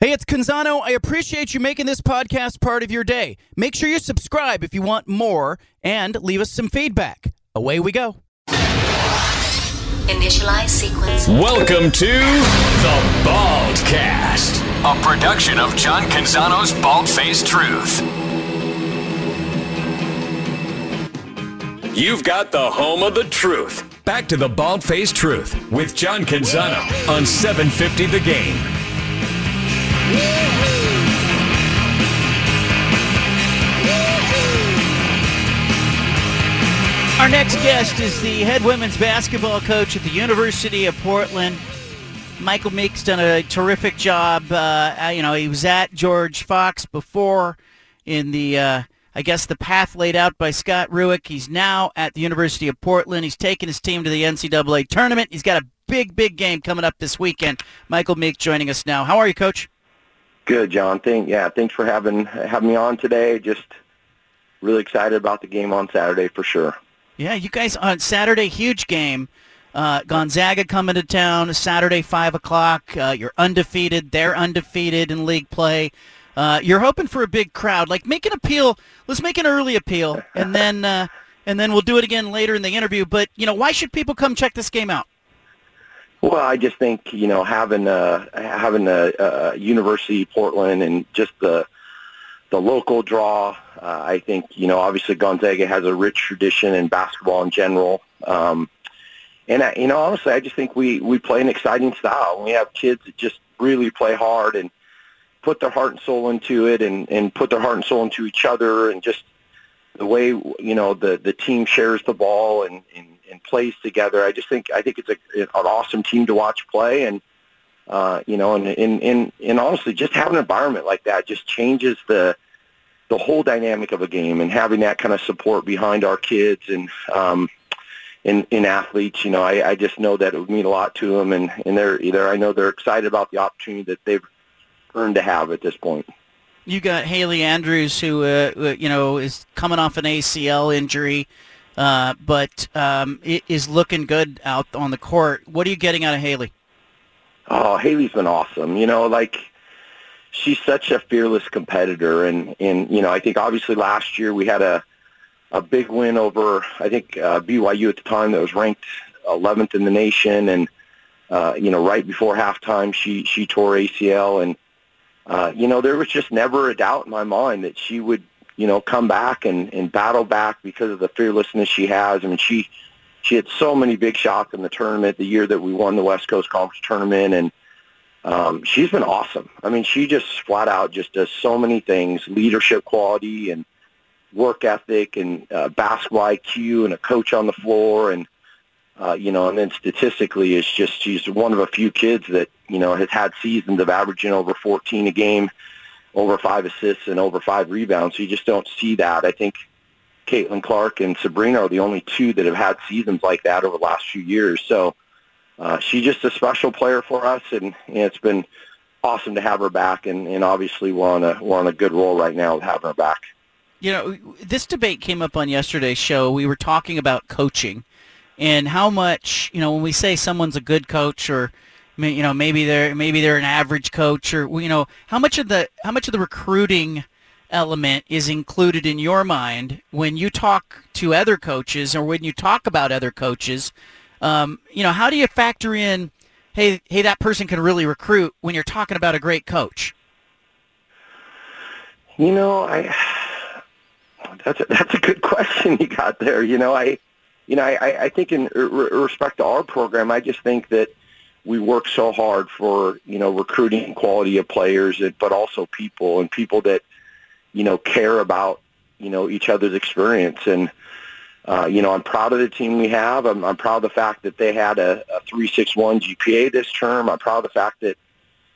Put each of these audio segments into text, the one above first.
Hey, it's Canzano. I appreciate you making this podcast part of your day. Make sure you subscribe if you want more and leave us some feedback. Away we go. Initialize sequence. Welcome to the Baldcast, a production of John Canzano's Bald Faced Truth. You've got the home of the truth. Back to the Bald Faced Truth with John Canzano on 750 The Game. Our next guest is the head women's basketball coach at the University of Portland. Michael Meek's done a terrific job. Uh, you know, he was at George Fox before in the, uh, I guess, the path laid out by Scott Rueck. He's now at the University of Portland. He's taken his team to the NCAA tournament. He's got a big, big game coming up this weekend. Michael Meek joining us now. How are you, Coach? Good, John. Thank yeah, thanks for having having me on today. Just really excited about the game on Saturday for sure. Yeah, you guys on Saturday, huge game. Uh, Gonzaga coming to town Saturday, five o'clock. Uh, you're undefeated. They're undefeated in league play. Uh, you're hoping for a big crowd. Like make an appeal. Let's make an early appeal, and then uh, and then we'll do it again later in the interview. But you know, why should people come check this game out? Well, I just think you know having a having a, a University Portland and just the the local draw. Uh, I think you know obviously Gonzaga has a rich tradition in basketball in general, um, and I, you know honestly I just think we we play an exciting style. We have kids that just really play hard and put their heart and soul into it, and and put their heart and soul into each other, and just the way you know the the team shares the ball and and, and plays together. I just think I think it's a, an awesome team to watch play and uh, you know, and, and, and, and honestly, just having an environment like that just changes the, the whole dynamic of a game and having that kind of support behind our kids and, um, in, in athletes, you know, I, I just know that it would mean a lot to them and, and they're either, I know they're excited about the opportunity that they've earned to have at this point. You got Haley Andrews, who uh, uh you know is coming off an ACL injury, uh, but um, is looking good out on the court. What are you getting out of Haley? Oh, Haley's been awesome. You know, like she's such a fearless competitor, and and you know, I think obviously last year we had a a big win over I think uh, BYU at the time that was ranked 11th in the nation, and uh, you know, right before halftime she she tore ACL, and uh, you know, there was just never a doubt in my mind that she would you know come back and and battle back because of the fearlessness she has. I mean, she she had so many big shots in the tournament the year that we won the West Coast Conference tournament, and um, she's been awesome. I mean, she just flat out just does so many things: leadership quality and work ethic and uh, basketball IQ and a coach on the floor and uh, you know, and then statistically, it's just she's one of a few kids that you know has had seasons of averaging over 14 a game, over five assists and over five rebounds. So you just don't see that. I think Caitlin Clark and Sabrina are the only two that have had seasons like that over the last few years. So uh, she's just a special player for us, and, and it's been awesome to have her back. And, and obviously, we're on a we're on a good roll right now with having her back. You know, this debate came up on yesterday's show. We were talking about coaching and how much you know when we say someone's a good coach or you know maybe they're maybe they're an average coach or you know how much of the how much of the recruiting element is included in your mind when you talk to other coaches or when you talk about other coaches? Um, you know, how do you factor in, hey, hey, that person can really recruit when you're talking about a great coach? You know, I that's a, that's a good question you got there. You know, I, you know, I, I think in re- respect to our program, I just think that we work so hard for you know recruiting quality of players, but also people and people that you know, care about, you know, each other's experience. And, uh, you know, I'm proud of the team we have. I'm, I'm proud of the fact that they had a, a 361 GPA this term. I'm proud of the fact that,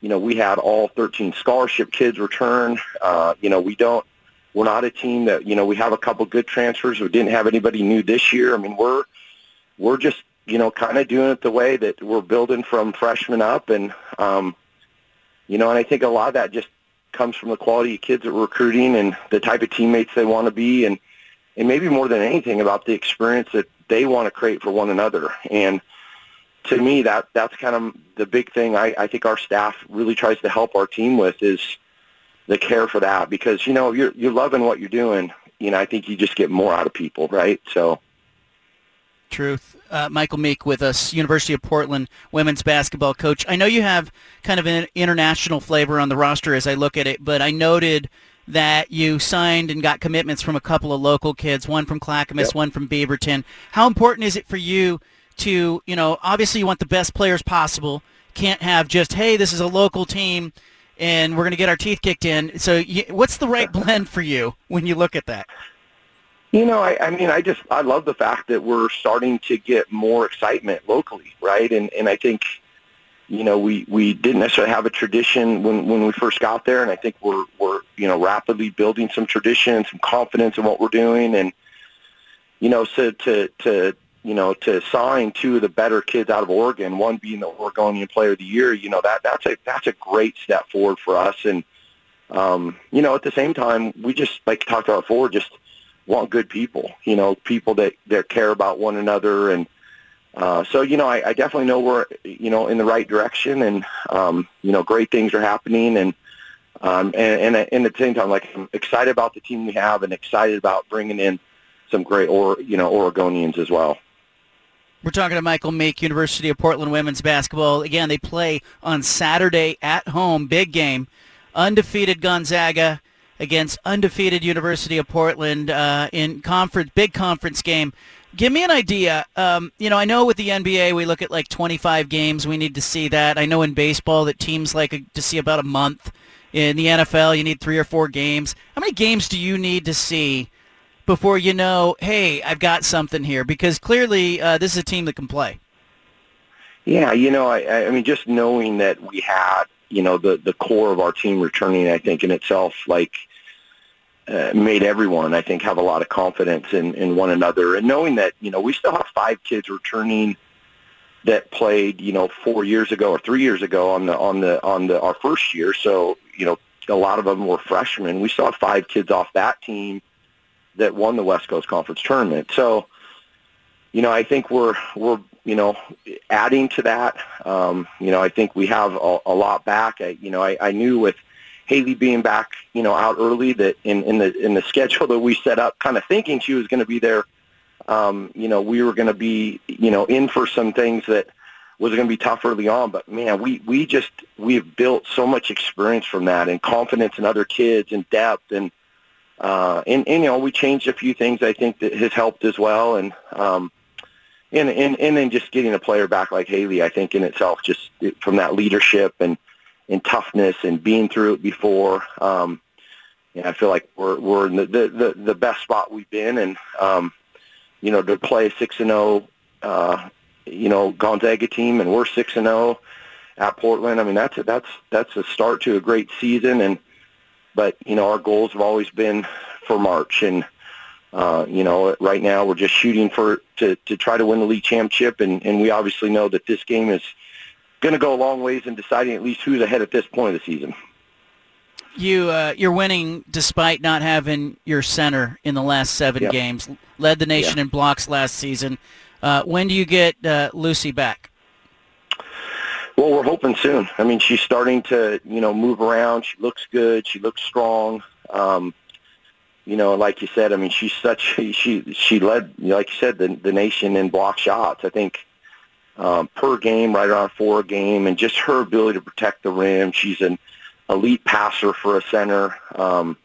you know, we had all 13 scholarship kids return. Uh, you know, we don't, we're not a team that, you know, we have a couple good transfers. We didn't have anybody new this year. I mean, we're, we're just, you know, kind of doing it the way that we're building from freshmen up. And, um, you know, and I think a lot of that just comes from the quality of kids that we're recruiting and the type of teammates they want to be and and maybe more than anything about the experience that they want to create for one another and to me, that that's kind of the big thing. I, I think our staff really tries to help our team with is the care for that because you know you're you're loving what you're doing. You know, I think you just get more out of people, right? So. Truth. Uh, Michael Meek with us, University of Portland women's basketball coach. I know you have kind of an international flavor on the roster as I look at it, but I noted that you signed and got commitments from a couple of local kids, one from Clackamas, yep. one from Beaverton. How important is it for you to, you know, obviously you want the best players possible. Can't have just, hey, this is a local team and we're going to get our teeth kicked in. So what's the right blend for you when you look at that? You know, I, I mean, I just I love the fact that we're starting to get more excitement locally, right? And and I think, you know, we we didn't necessarily have a tradition when when we first got there, and I think we're we're you know rapidly building some tradition, some confidence in what we're doing, and you know, so to to you know to sign two of the better kids out of Oregon, one being the Oregonian Player of the Year, you know that that's a that's a great step forward for us, and um, you know at the same time we just like talked about before, just want good people, you know, people that, that care about one another. And uh, so, you know, I, I definitely know we're, you know, in the right direction and, um, you know, great things are happening. And, um, and, and, and at the same time, like I'm excited about the team we have and excited about bringing in some great, or, you know, Oregonians as well. We're talking to Michael Meek, University of Portland women's basketball. Again, they play on Saturday at home, big game. Undefeated Gonzaga against undefeated University of Portland uh, in conference, big conference game. Give me an idea. Um, you know, I know with the NBA we look at like 25 games. We need to see that. I know in baseball that teams like to see about a month. In the NFL, you need three or four games. How many games do you need to see before you know, hey, I've got something here? Because clearly uh, this is a team that can play. Yeah, you know, I, I mean, just knowing that we had you know the the core of our team returning I think in itself like uh, made everyone I think have a lot of confidence in in one another. And knowing that you know we still have five kids returning that played you know 4 years ago or 3 years ago on the on the on the our first year. So you know a lot of them were freshmen. We saw five kids off that team that won the West Coast Conference tournament. So you know I think we're we're you know, adding to that, um, you know, I think we have a, a lot back. I, you know, I, I knew with Haley being back, you know, out early that in, in the in the schedule that we set up, kind of thinking she was going to be there, um, you know, we were going to be, you know, in for some things that was going to be tough early on. But man, we we just we've built so much experience from that and confidence in other kids and depth and. Uh, and, and, you know, we changed a few things I think that has helped as well. And, um, and and and then just getting a player back like Haley, I think in itself, just from that leadership and and toughness and being through it before. Um, yeah, I feel like we're we're in the the, the best spot we've been, and um, you know to play a six and zero, oh, uh, you know Gonzaga team, and we're six and zero oh at Portland. I mean that's a, that's that's a start to a great season, and but you know our goals have always been for March, and uh, you know, right now we're just shooting for to, to try to win the league championship, and, and we obviously know that this game is going to go a long ways in deciding at least who's ahead at this point of the season. You uh, you're winning despite not having your center in the last seven yep. games. Led the nation yeah. in blocks last season. Uh, when do you get uh, Lucy back? Well, we're hoping soon. I mean, she's starting to you know move around. She looks good. She looks strong. Um, you know, like you said, I mean, she's such she she led, like you said, the the nation in block shots. I think um, per game, right around four a game, and just her ability to protect the rim. She's an elite passer for a center. Um,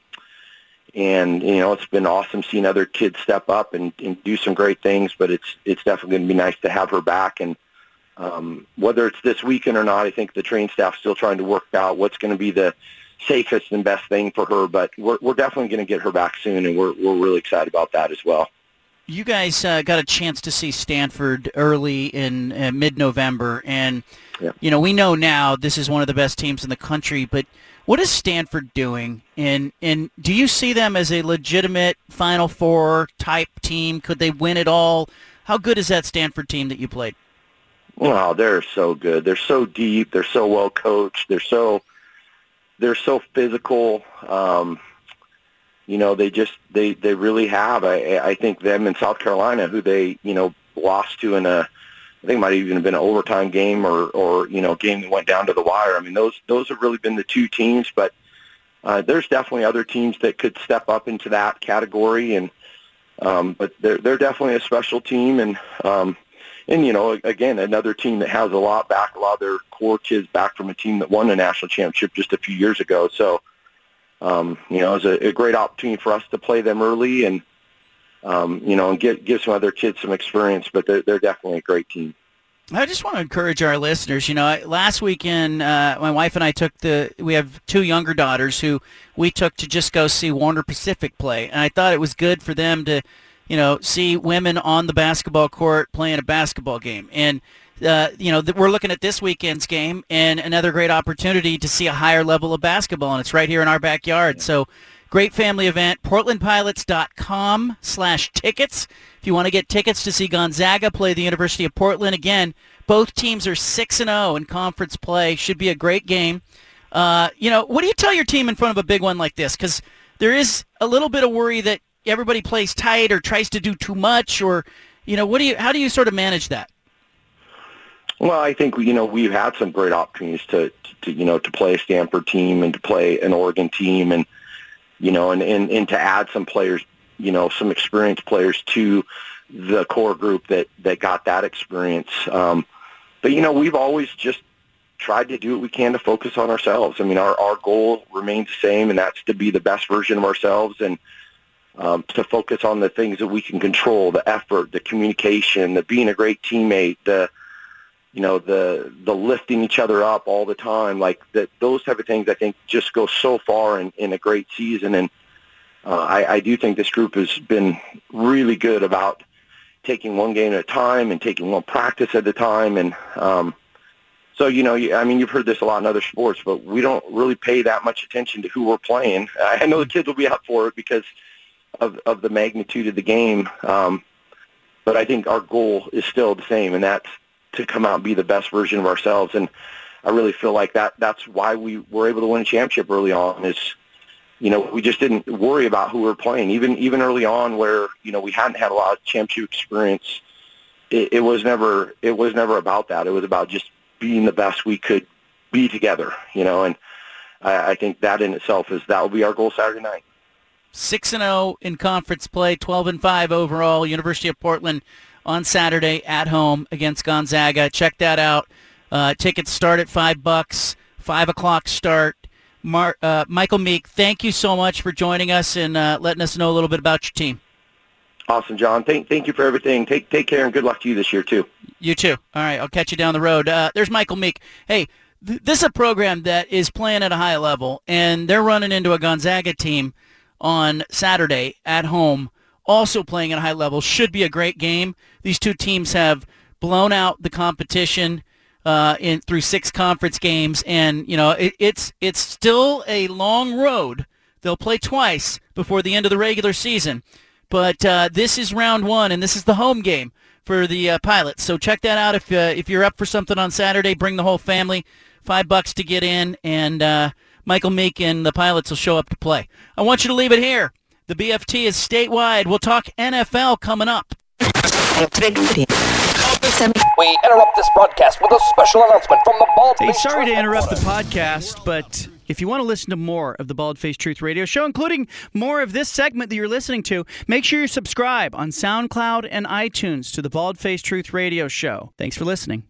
and you know it's been awesome seeing other kids step up and, and do some great things. But it's it's definitely going to be nice to have her back. And um, whether it's this weekend or not, I think the train staff's still trying to work out what's going to be the safest and best thing for her. But we're we're definitely going to get her back soon, and we're we're really excited about that as well. You guys uh, got a chance to see Stanford early in uh, mid-November, and yeah. you know we know now this is one of the best teams in the country. But what is Stanford doing? And and do you see them as a legitimate Final Four type team? Could they win it all? How good is that Stanford team that you played? Wow, they're so good. They're so deep. They're so well coached. They're so they're so physical. Um, you know, they just they they really have. I I think them in South Carolina, who they you know lost to in a I think it might even have even been an overtime game or or you know game that went down to the wire. I mean those those have really been the two teams, but uh, there's definitely other teams that could step up into that category, and um, but they're they're definitely a special team, and um, and you know again another team that has a lot back, a lot of their core kids back from a team that won a national championship just a few years ago. So um, you know it's a, a great opportunity for us to play them early and um, you know, and get give some other kids some experience. But they're they're definitely a great team. I just want to encourage our listeners. You know, last weekend, uh, my wife and I took the. We have two younger daughters who we took to just go see Warner Pacific play, and I thought it was good for them to, you know, see women on the basketball court playing a basketball game. And uh, you know, we're looking at this weekend's game and another great opportunity to see a higher level of basketball, and it's right here in our backyard. So Great family event, portlandpilots.com slash tickets. If you want to get tickets to see Gonzaga play the University of Portland, again, both teams are 6-0 in conference play. Should be a great game. Uh, you know, what do you tell your team in front of a big one like this? Because there is a little bit of worry that everybody plays tight or tries to do too much or, you know, what do you, how do you sort of manage that? Well, I think you know we've had some great opportunities to, to you know to play a Stanford team and to play an Oregon team, and you know, and, and, and to add some players, you know, some experienced players to the core group that, that got that experience. Um, but, you know, we've always just tried to do what we can to focus on ourselves. I mean, our, our goal remains the same, and that's to be the best version of ourselves and um, to focus on the things that we can control, the effort, the communication, the being a great teammate, the, you know the the lifting each other up all the time. Like that those type of things i think just go so far in in a great season. And uh, I, I do think this group has been really good about taking one game at a time and taking one practice at a time. And um so you know i mean you've heard this a lot in other sports but we don't really pay that much attention to who we're playing. I know the kids will be up for it because of of the magnitude of the game um but i think our goal is still the same and that's to come out and be the best version of ourselves. And I really feel like that that's why we were able to win a championship early on is you know, we just didn't worry about who we were playing. Even even early on where, you know, we hadn't had a lot of championship experience, it, it was never it was never about that. It was about just being the best we could be together, you know, and I, I think that in itself is that will be our goal Saturday night. Six and zero oh in conference play, twelve and five overall. University of Portland on Saturday at home against Gonzaga. Check that out. Uh, tickets start at five bucks. Five o'clock start. Mar- uh, Michael Meek, thank you so much for joining us and uh, letting us know a little bit about your team. Awesome, John. Thank, thank you for everything. Take take care and good luck to you this year too. You too. All right, I'll catch you down the road. Uh, there's Michael Meek. Hey, th- this is a program that is playing at a high level, and they're running into a Gonzaga team on Saturday at home also playing at a high level. Should be a great game. These two teams have blown out the competition uh, in through six conference games, and you know it, it's it's still a long road. They'll play twice before the end of the regular season, but uh, this is round one, and this is the home game for the uh, Pilots. So check that out if uh, if you're up for something on Saturday. Bring the whole family. Five bucks to get in, and uh, Michael Meek and the Pilots will show up to play. I want you to leave it here. The BFT is statewide. We'll talk NFL coming up. We interrupt this broadcast with a special announcement from the Bald Hey, sorry to interrupt the podcast, but if you want to listen to more of the Bald Face Truth Radio Show, including more of this segment that you're listening to, make sure you subscribe on SoundCloud and iTunes to the Bald Face Truth Radio Show. Thanks for listening.